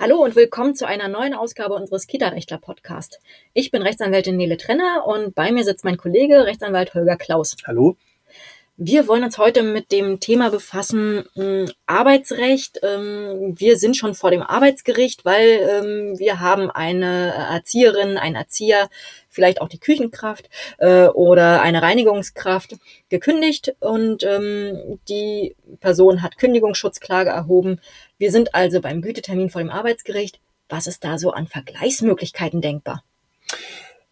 Hallo und willkommen zu einer neuen Ausgabe unseres Kita-Rechtler Podcast. Ich bin Rechtsanwältin Nele Trenner und bei mir sitzt mein Kollege Rechtsanwalt Holger Klaus. Hallo. Wir wollen uns heute mit dem Thema befassen, hm, Arbeitsrecht. Ähm, wir sind schon vor dem Arbeitsgericht, weil ähm, wir haben eine Erzieherin, einen Erzieher, vielleicht auch die Küchenkraft äh, oder eine Reinigungskraft gekündigt und ähm, die Person hat Kündigungsschutzklage erhoben. Wir sind also beim Gütetermin vor dem Arbeitsgericht. Was ist da so an Vergleichsmöglichkeiten denkbar?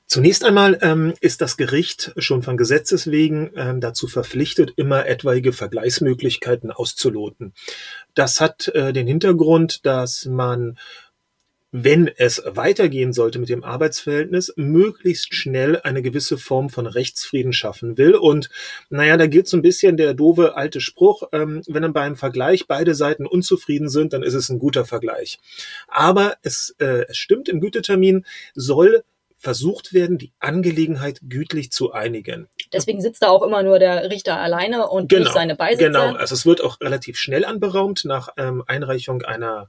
Zunächst einmal ähm, ist das Gericht schon von Gesetzes wegen ähm, dazu verpflichtet, immer etwaige Vergleichsmöglichkeiten auszuloten. Das hat äh, den Hintergrund, dass man wenn es weitergehen sollte mit dem Arbeitsverhältnis, möglichst schnell eine gewisse Form von Rechtsfrieden schaffen will. Und naja, da gilt so ein bisschen der doofe alte Spruch, ähm, wenn dann beim Vergleich beide Seiten unzufrieden sind, dann ist es ein guter Vergleich. Aber es, äh, es stimmt, im Gütetermin soll versucht werden, die Angelegenheit gütlich zu einigen. Deswegen sitzt da auch immer nur der Richter alleine und genau, nicht seine Beisitzer. Genau, also es wird auch relativ schnell anberaumt nach ähm, Einreichung einer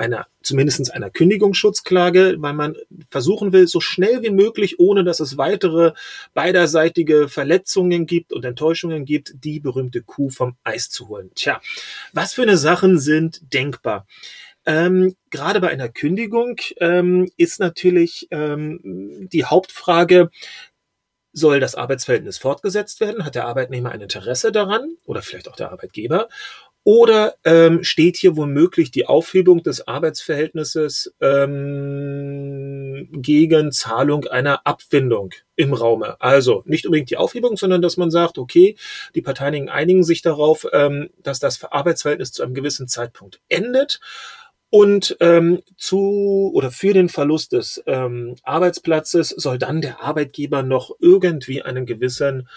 einer zumindestens einer Kündigungsschutzklage, weil man versuchen will, so schnell wie möglich, ohne dass es weitere beiderseitige Verletzungen gibt und Enttäuschungen gibt, die berühmte Kuh vom Eis zu holen. Tja, was für eine Sachen sind denkbar? Ähm, gerade bei einer Kündigung ähm, ist natürlich ähm, die Hauptfrage, soll das Arbeitsverhältnis fortgesetzt werden? Hat der Arbeitnehmer ein Interesse daran oder vielleicht auch der Arbeitgeber? Oder ähm, steht hier womöglich die Aufhebung des Arbeitsverhältnisses ähm, gegen Zahlung einer Abfindung im Raume? Also nicht unbedingt die Aufhebung, sondern dass man sagt, okay, die Parteien einigen sich darauf, ähm, dass das Arbeitsverhältnis zu einem gewissen Zeitpunkt endet und ähm, zu oder für den Verlust des ähm, Arbeitsplatzes soll dann der Arbeitgeber noch irgendwie einen gewissen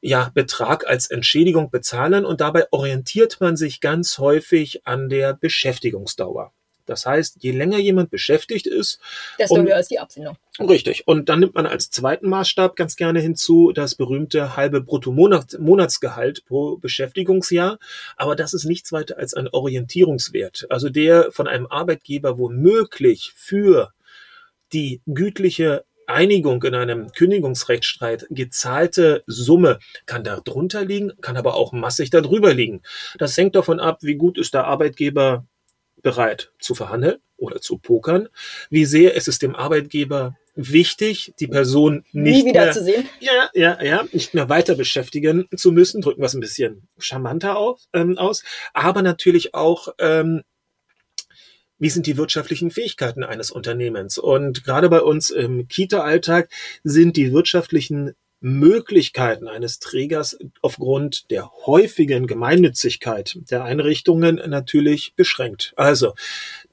ja, Betrag als Entschädigung bezahlen und dabei orientiert man sich ganz häufig an der Beschäftigungsdauer. Das heißt, je länger jemand beschäftigt ist, desto höher ist die Abfindung. Richtig. Und dann nimmt man als zweiten Maßstab ganz gerne hinzu das berühmte halbe Bruttomonatsgehalt pro Beschäftigungsjahr. Aber das ist nichts weiter als ein Orientierungswert. Also der von einem Arbeitgeber womöglich für die gütliche Einigung in einem Kündigungsrechtsstreit gezahlte Summe kann da drunter liegen, kann aber auch massig darüber liegen. Das hängt davon ab, wie gut ist der Arbeitgeber bereit zu verhandeln oder zu pokern, wie sehr ist es dem Arbeitgeber wichtig, die Person nicht mehr, zu sehen. Ja, ja, ja, nicht mehr weiter beschäftigen zu müssen. Drücken wir es ein bisschen charmanter auf, ähm, aus. Aber natürlich auch ähm, wie sind die wirtschaftlichen Fähigkeiten eines Unternehmens? Und gerade bei uns im Kita-Alltag sind die wirtschaftlichen Möglichkeiten eines Trägers aufgrund der häufigen Gemeinnützigkeit der Einrichtungen natürlich beschränkt. Also,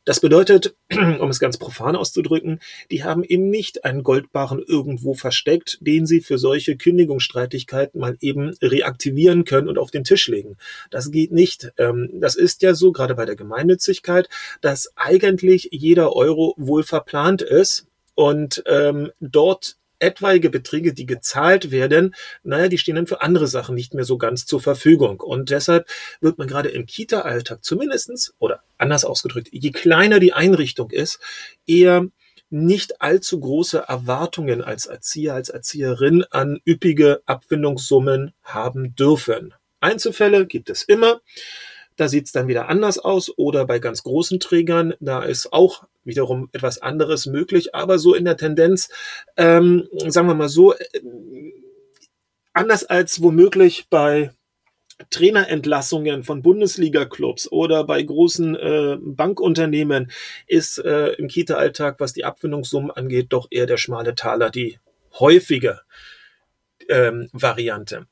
das bedeutet, um es ganz profan auszudrücken, die haben eben nicht einen Goldbarren irgendwo versteckt, den sie für solche Kündigungsstreitigkeiten mal eben reaktivieren können und auf den Tisch legen. Das geht nicht. Ähm, das ist ja so, gerade bei der Gemeinnützigkeit, dass eigentlich jeder Euro wohl verplant ist und ähm, dort etwaige Beträge, die gezahlt werden, naja, die stehen dann für andere Sachen nicht mehr so ganz zur Verfügung. Und deshalb wird man gerade im Kita-Alltag zumindestens oder anders ausgedrückt, je kleiner die Einrichtung ist, eher nicht allzu große Erwartungen als Erzieher, als Erzieherin an üppige Abfindungssummen haben dürfen. Einzelfälle gibt es immer. Da sieht es dann wieder anders aus. Oder bei ganz großen Trägern, da ist auch wiederum etwas anderes möglich. Aber so in der Tendenz, ähm, sagen wir mal so, äh, anders als womöglich bei Trainerentlassungen von Bundesliga-Clubs oder bei großen äh, Bankunternehmen ist äh, im Kita-Alltag, was die Abfindungssummen angeht, doch eher der schmale Taler die häufige ähm, Variante.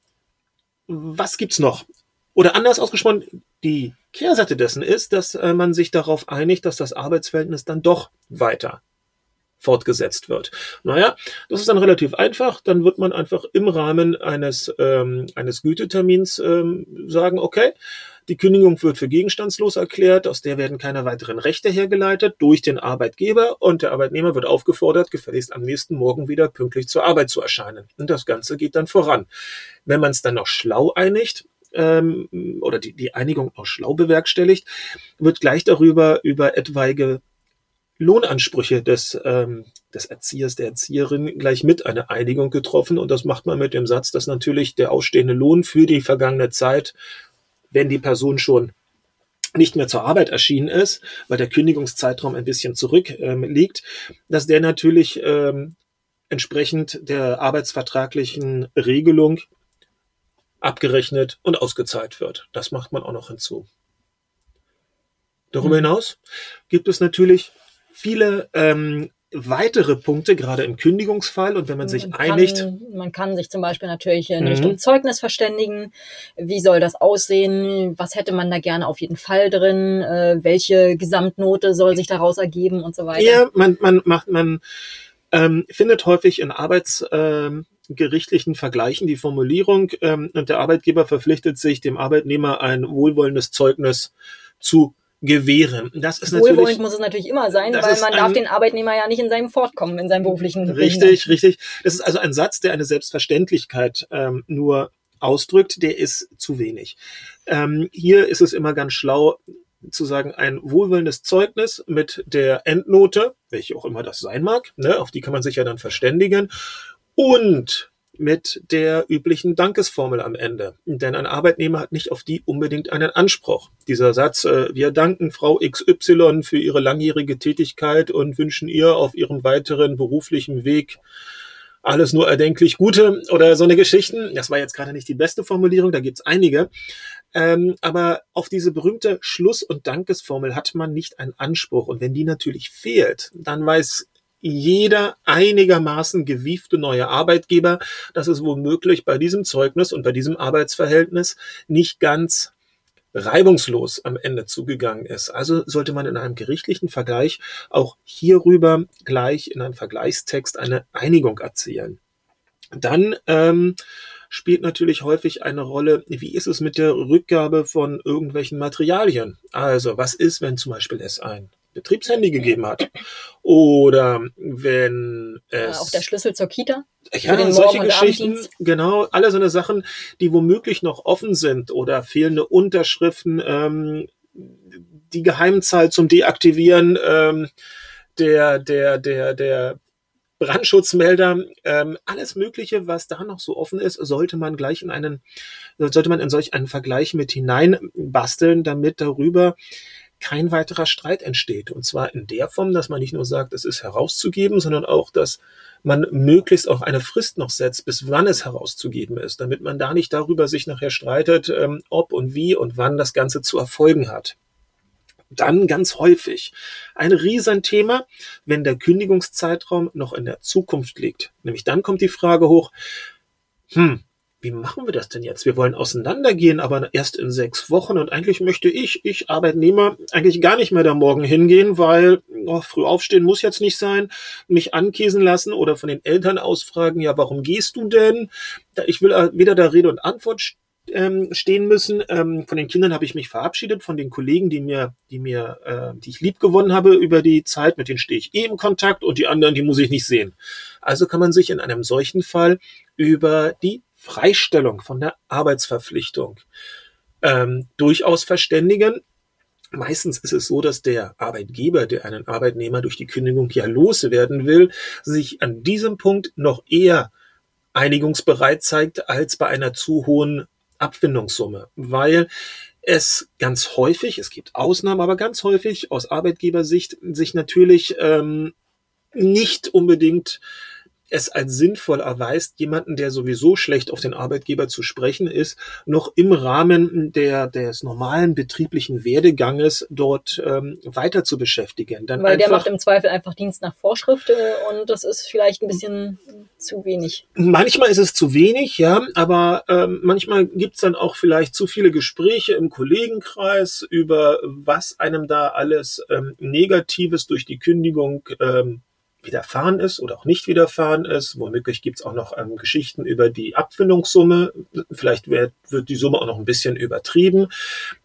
Was gibt's noch? Oder anders ausgesprochen, die Kehrseite dessen ist, dass äh, man sich darauf einigt, dass das Arbeitsverhältnis dann doch weiter fortgesetzt wird. Naja, das ist dann relativ einfach. Dann wird man einfach im Rahmen eines, ähm, eines Gütetermins ähm, sagen, okay, die Kündigung wird für gegenstandslos erklärt, aus der werden keine weiteren Rechte hergeleitet durch den Arbeitgeber und der Arbeitnehmer wird aufgefordert, gefälligst am nächsten Morgen wieder pünktlich zur Arbeit zu erscheinen. Und das Ganze geht dann voran. Wenn man es dann noch schlau einigt, ähm, oder die, die Einigung auch schlau bewerkstelligt, wird gleich darüber über etwaige Lohnansprüche des, ähm, des Erziehers, der Erzieherin gleich mit eine Einigung getroffen. Und das macht man mit dem Satz, dass natürlich der ausstehende Lohn für die vergangene Zeit, wenn die Person schon nicht mehr zur Arbeit erschienen ist, weil der Kündigungszeitraum ein bisschen zurück ähm, liegt, dass der natürlich ähm, entsprechend der arbeitsvertraglichen Regelung abgerechnet und ausgezahlt wird. Das macht man auch noch hinzu. Darüber mhm. hinaus gibt es natürlich viele ähm, weitere Punkte, gerade im Kündigungsfall und wenn man sich man einigt. Kann, man kann sich zum Beispiel natürlich in mhm. Richtung Zeugnis verständigen. Wie soll das aussehen? Was hätte man da gerne auf jeden Fall drin? Äh, welche Gesamtnote soll sich daraus ergeben und so weiter? Ja, man, man macht, man ähm, findet häufig in arbeitsgerichtlichen ähm, Vergleichen die Formulierung ähm, und der Arbeitgeber verpflichtet sich, dem Arbeitnehmer ein wohlwollendes Zeugnis zu gewähren. Das ist Wohlwollend natürlich, muss es natürlich immer sein, weil man darf den Arbeitnehmer ja nicht in seinem Fortkommen, in seinem beruflichen Richtig, Leben. richtig. Das ist also ein Satz, der eine Selbstverständlichkeit ähm, nur ausdrückt, der ist zu wenig. Ähm, hier ist es immer ganz schlau zu sagen, ein wohlwollendes Zeugnis mit der Endnote, welche auch immer das sein mag, ne, auf die kann man sich ja dann verständigen, und mit der üblichen Dankesformel am Ende. Denn ein Arbeitnehmer hat nicht auf die unbedingt einen Anspruch. Dieser Satz, äh, wir danken Frau XY für ihre langjährige Tätigkeit und wünschen ihr auf ihrem weiteren beruflichen Weg alles nur erdenklich Gute oder so eine Geschichten. Das war jetzt gerade nicht die beste Formulierung, da gibt's einige. Ähm, aber auf diese berühmte Schluss- und Dankesformel hat man nicht einen Anspruch. Und wenn die natürlich fehlt, dann weiß jeder einigermaßen gewiefte neue Arbeitgeber, dass es womöglich bei diesem Zeugnis und bei diesem Arbeitsverhältnis nicht ganz reibungslos am Ende zugegangen ist. Also sollte man in einem gerichtlichen Vergleich auch hierüber gleich in einem Vergleichstext eine Einigung erzielen. Dann ähm, spielt natürlich häufig eine Rolle, wie ist es mit der Rückgabe von irgendwelchen Materialien? Also was ist, wenn zum Beispiel es ein Betriebshandy gegeben hat. Oder wenn es. auch der Schlüssel zur Kita. Ja, solche Geschichten, genau, alle so eine Sachen, die womöglich noch offen sind oder fehlende Unterschriften, ähm, die Geheimzahl zum Deaktivieren ähm, der, der, der, der Brandschutzmelder, ähm, alles Mögliche, was da noch so offen ist, sollte man gleich in einen, sollte man in solch einen Vergleich mit hineinbasteln, damit darüber kein weiterer Streit entsteht. Und zwar in der Form, dass man nicht nur sagt, es ist herauszugeben, sondern auch, dass man möglichst auch eine Frist noch setzt, bis wann es herauszugeben ist, damit man da nicht darüber sich nachher streitet, ähm, ob und wie und wann das Ganze zu erfolgen hat. Dann ganz häufig ein Riesenthema, wenn der Kündigungszeitraum noch in der Zukunft liegt. Nämlich dann kommt die Frage hoch, hm, wie machen wir das denn jetzt? Wir wollen auseinandergehen, aber erst in sechs Wochen. Und eigentlich möchte ich, ich Arbeitnehmer, eigentlich gar nicht mehr da morgen hingehen, weil oh, früh aufstehen muss jetzt nicht sein, mich ankäsen lassen oder von den Eltern ausfragen, ja, warum gehst du denn? Ich will äh, weder da Rede und Antwort ähm, stehen müssen. Ähm, von den Kindern habe ich mich verabschiedet, von den Kollegen, die mir, die mir, äh, die ich lieb gewonnen habe über die Zeit, mit denen stehe ich eh im Kontakt und die anderen, die muss ich nicht sehen. Also kann man sich in einem solchen Fall über die Freistellung von der Arbeitsverpflichtung ähm, durchaus verständigen. Meistens ist es so, dass der Arbeitgeber, der einen Arbeitnehmer durch die Kündigung ja loswerden will, sich an diesem Punkt noch eher einigungsbereit zeigt als bei einer zu hohen Abfindungssumme, weil es ganz häufig, es gibt Ausnahmen, aber ganz häufig aus Arbeitgebersicht sich natürlich ähm, nicht unbedingt es als sinnvoll erweist, jemanden, der sowieso schlecht auf den Arbeitgeber zu sprechen ist, noch im Rahmen der, des normalen betrieblichen Werdeganges dort ähm, weiter zu beschäftigen. Dann Weil der macht im Zweifel einfach Dienst nach Vorschrift äh, und das ist vielleicht ein bisschen zu wenig. Manchmal ist es zu wenig, ja, aber ähm, manchmal gibt's dann auch vielleicht zu viele Gespräche im Kollegenkreis über was einem da alles ähm, Negatives durch die Kündigung ähm, widerfahren ist oder auch nicht widerfahren ist. Womöglich gibt es auch noch ähm, Geschichten über die Abfindungssumme. Vielleicht wird, wird die Summe auch noch ein bisschen übertrieben.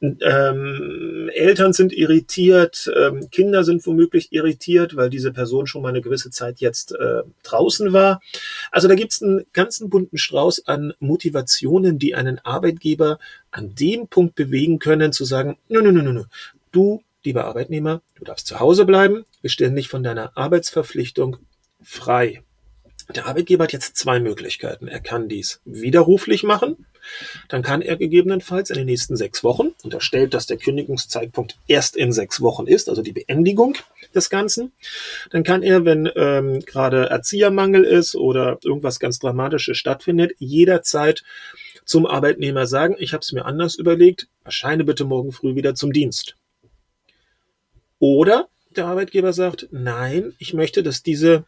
Ähm, Eltern sind irritiert, ähm, Kinder sind womöglich irritiert, weil diese Person schon mal eine gewisse Zeit jetzt äh, draußen war. Also da gibt es einen ganzen bunten Strauß an Motivationen, die einen Arbeitgeber an dem Punkt bewegen können, zu sagen, nö, nö, nö, nö, du lieber Arbeitnehmer, du darfst zu Hause bleiben, dich von deiner Arbeitsverpflichtung frei. Der Arbeitgeber hat jetzt zwei Möglichkeiten. Er kann dies widerruflich machen. Dann kann er gegebenenfalls in den nächsten sechs Wochen, unterstellt, dass der Kündigungszeitpunkt erst in sechs Wochen ist, also die Beendigung des Ganzen, dann kann er, wenn ähm, gerade Erziehermangel ist oder irgendwas ganz Dramatisches stattfindet, jederzeit zum Arbeitnehmer sagen, ich habe es mir anders überlegt, erscheine bitte morgen früh wieder zum Dienst. Oder der Arbeitgeber sagt, nein, ich möchte, dass diese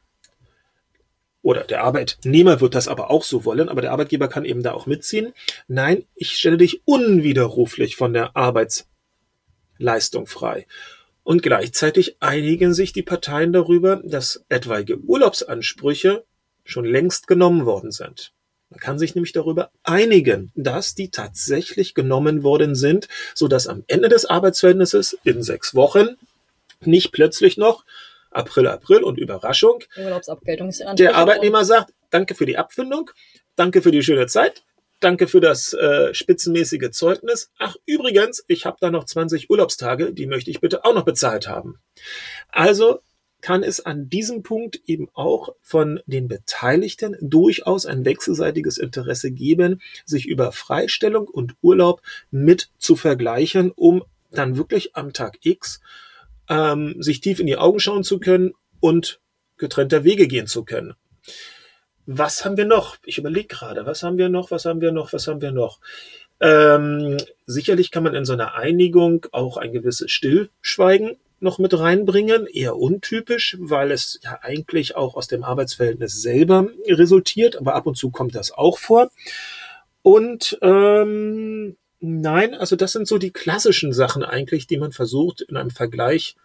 oder der Arbeitnehmer wird das aber auch so wollen, aber der Arbeitgeber kann eben da auch mitziehen. Nein, ich stelle dich unwiderruflich von der Arbeitsleistung frei. Und gleichzeitig einigen sich die Parteien darüber, dass etwaige Urlaubsansprüche schon längst genommen worden sind. Man kann sich nämlich darüber einigen, dass die tatsächlich genommen worden sind, so dass am Ende des Arbeitsverhältnisses in sechs Wochen nicht plötzlich noch April, April und Überraschung. Urlaubsabgeltung ist Der Arbeitnehmer sagt, danke für die Abfindung, danke für die schöne Zeit, danke für das äh, spitzenmäßige Zeugnis. Ach, übrigens, ich habe da noch 20 Urlaubstage, die möchte ich bitte auch noch bezahlt haben. Also kann es an diesem Punkt eben auch von den Beteiligten durchaus ein wechselseitiges Interesse geben, sich über Freistellung und Urlaub mit zu vergleichen, um dann wirklich am Tag X ähm, sich tief in die Augen schauen zu können und getrennter Wege gehen zu können. Was haben wir noch? Ich überlege gerade, was haben wir noch, was haben wir noch, was haben wir noch? Ähm, sicherlich kann man in so einer Einigung auch ein gewisses Stillschweigen noch mit reinbringen, eher untypisch, weil es ja eigentlich auch aus dem Arbeitsverhältnis selber resultiert, aber ab und zu kommt das auch vor. Und ähm, Nein, also das sind so die klassischen Sachen eigentlich, die man versucht in einem Vergleich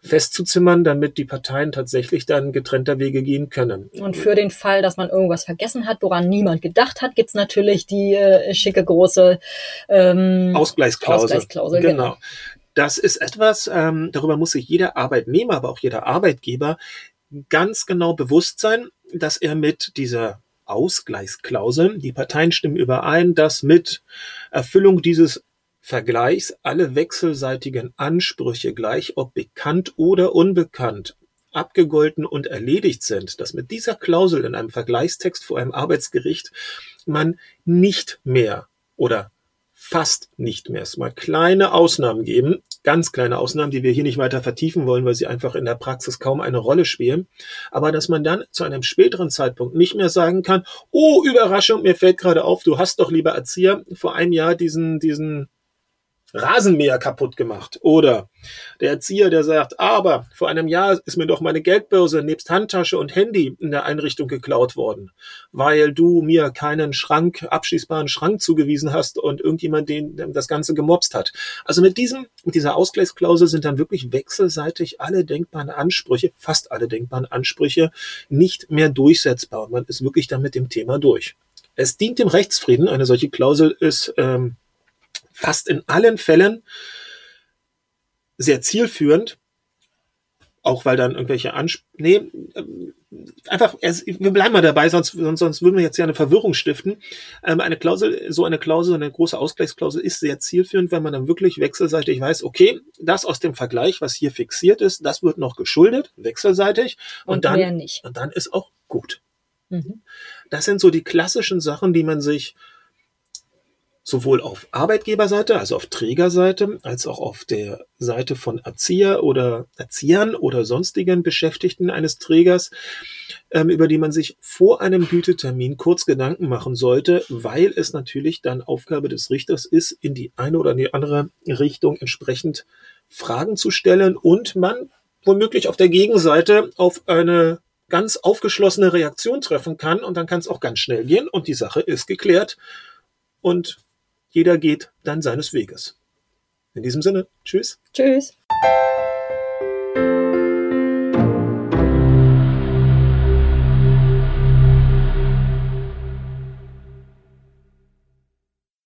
festzuzimmern, damit die Parteien tatsächlich dann getrennter Wege gehen können. Und für den Fall, dass man irgendwas vergessen hat, woran niemand gedacht hat, gibt's natürlich die äh, schicke große ähm, Ausgleichsklausel. Ausgleichsklausel genau. genau. Das ist etwas, ähm, darüber muss sich jeder Arbeitnehmer, aber auch jeder Arbeitgeber ganz genau bewusst sein, dass er mit dieser Ausgleichsklauseln. Die Parteien stimmen überein, dass mit Erfüllung dieses Vergleichs alle wechselseitigen Ansprüche, gleich ob bekannt oder unbekannt, abgegolten und erledigt sind, dass mit dieser Klausel in einem Vergleichstext vor einem Arbeitsgericht man nicht mehr oder fast nicht mehr. Es mal kleine Ausnahmen geben, ganz kleine Ausnahmen, die wir hier nicht weiter vertiefen wollen, weil sie einfach in der Praxis kaum eine Rolle spielen. Aber dass man dann zu einem späteren Zeitpunkt nicht mehr sagen kann, oh, Überraschung, mir fällt gerade auf, du hast doch lieber Erzieher vor einem Jahr diesen, diesen Rasenmäher kaputt gemacht. Oder der Erzieher, der sagt, aber vor einem Jahr ist mir doch meine Geldbörse nebst Handtasche und Handy in der Einrichtung geklaut worden, weil du mir keinen Schrank, abschließbaren Schrank zugewiesen hast und irgendjemand den das Ganze gemobst hat. Also mit diesem, mit dieser Ausgleichsklausel sind dann wirklich wechselseitig alle denkbaren Ansprüche, fast alle denkbaren Ansprüche nicht mehr durchsetzbar. Man ist wirklich dann mit dem Thema durch. Es dient dem Rechtsfrieden. Eine solche Klausel ist ähm, fast in allen Fällen sehr zielführend, auch weil dann irgendwelche Ansp nee, ähm, einfach, wir bleiben mal dabei, sonst, sonst, sonst würden wir jetzt ja eine Verwirrung stiften. Ähm, eine Klausel, so eine Klausel, eine große Ausgleichsklausel ist sehr zielführend, wenn man dann wirklich wechselseitig weiß, okay, das aus dem Vergleich, was hier fixiert ist, das wird noch geschuldet, wechselseitig, und, und dann, und dann ist auch gut. Mhm. Das sind so die klassischen Sachen, die man sich sowohl auf Arbeitgeberseite, also auf Trägerseite, als auch auf der Seite von Erzieher oder Erziehern oder sonstigen Beschäftigten eines Trägers, ähm, über die man sich vor einem Gütetermin kurz Gedanken machen sollte, weil es natürlich dann Aufgabe des Richters ist, in die eine oder die andere Richtung entsprechend Fragen zu stellen und man womöglich auf der Gegenseite auf eine ganz aufgeschlossene Reaktion treffen kann und dann kann es auch ganz schnell gehen und die Sache ist geklärt und jeder geht dann seines Weges. In diesem Sinne, tschüss. Tschüss.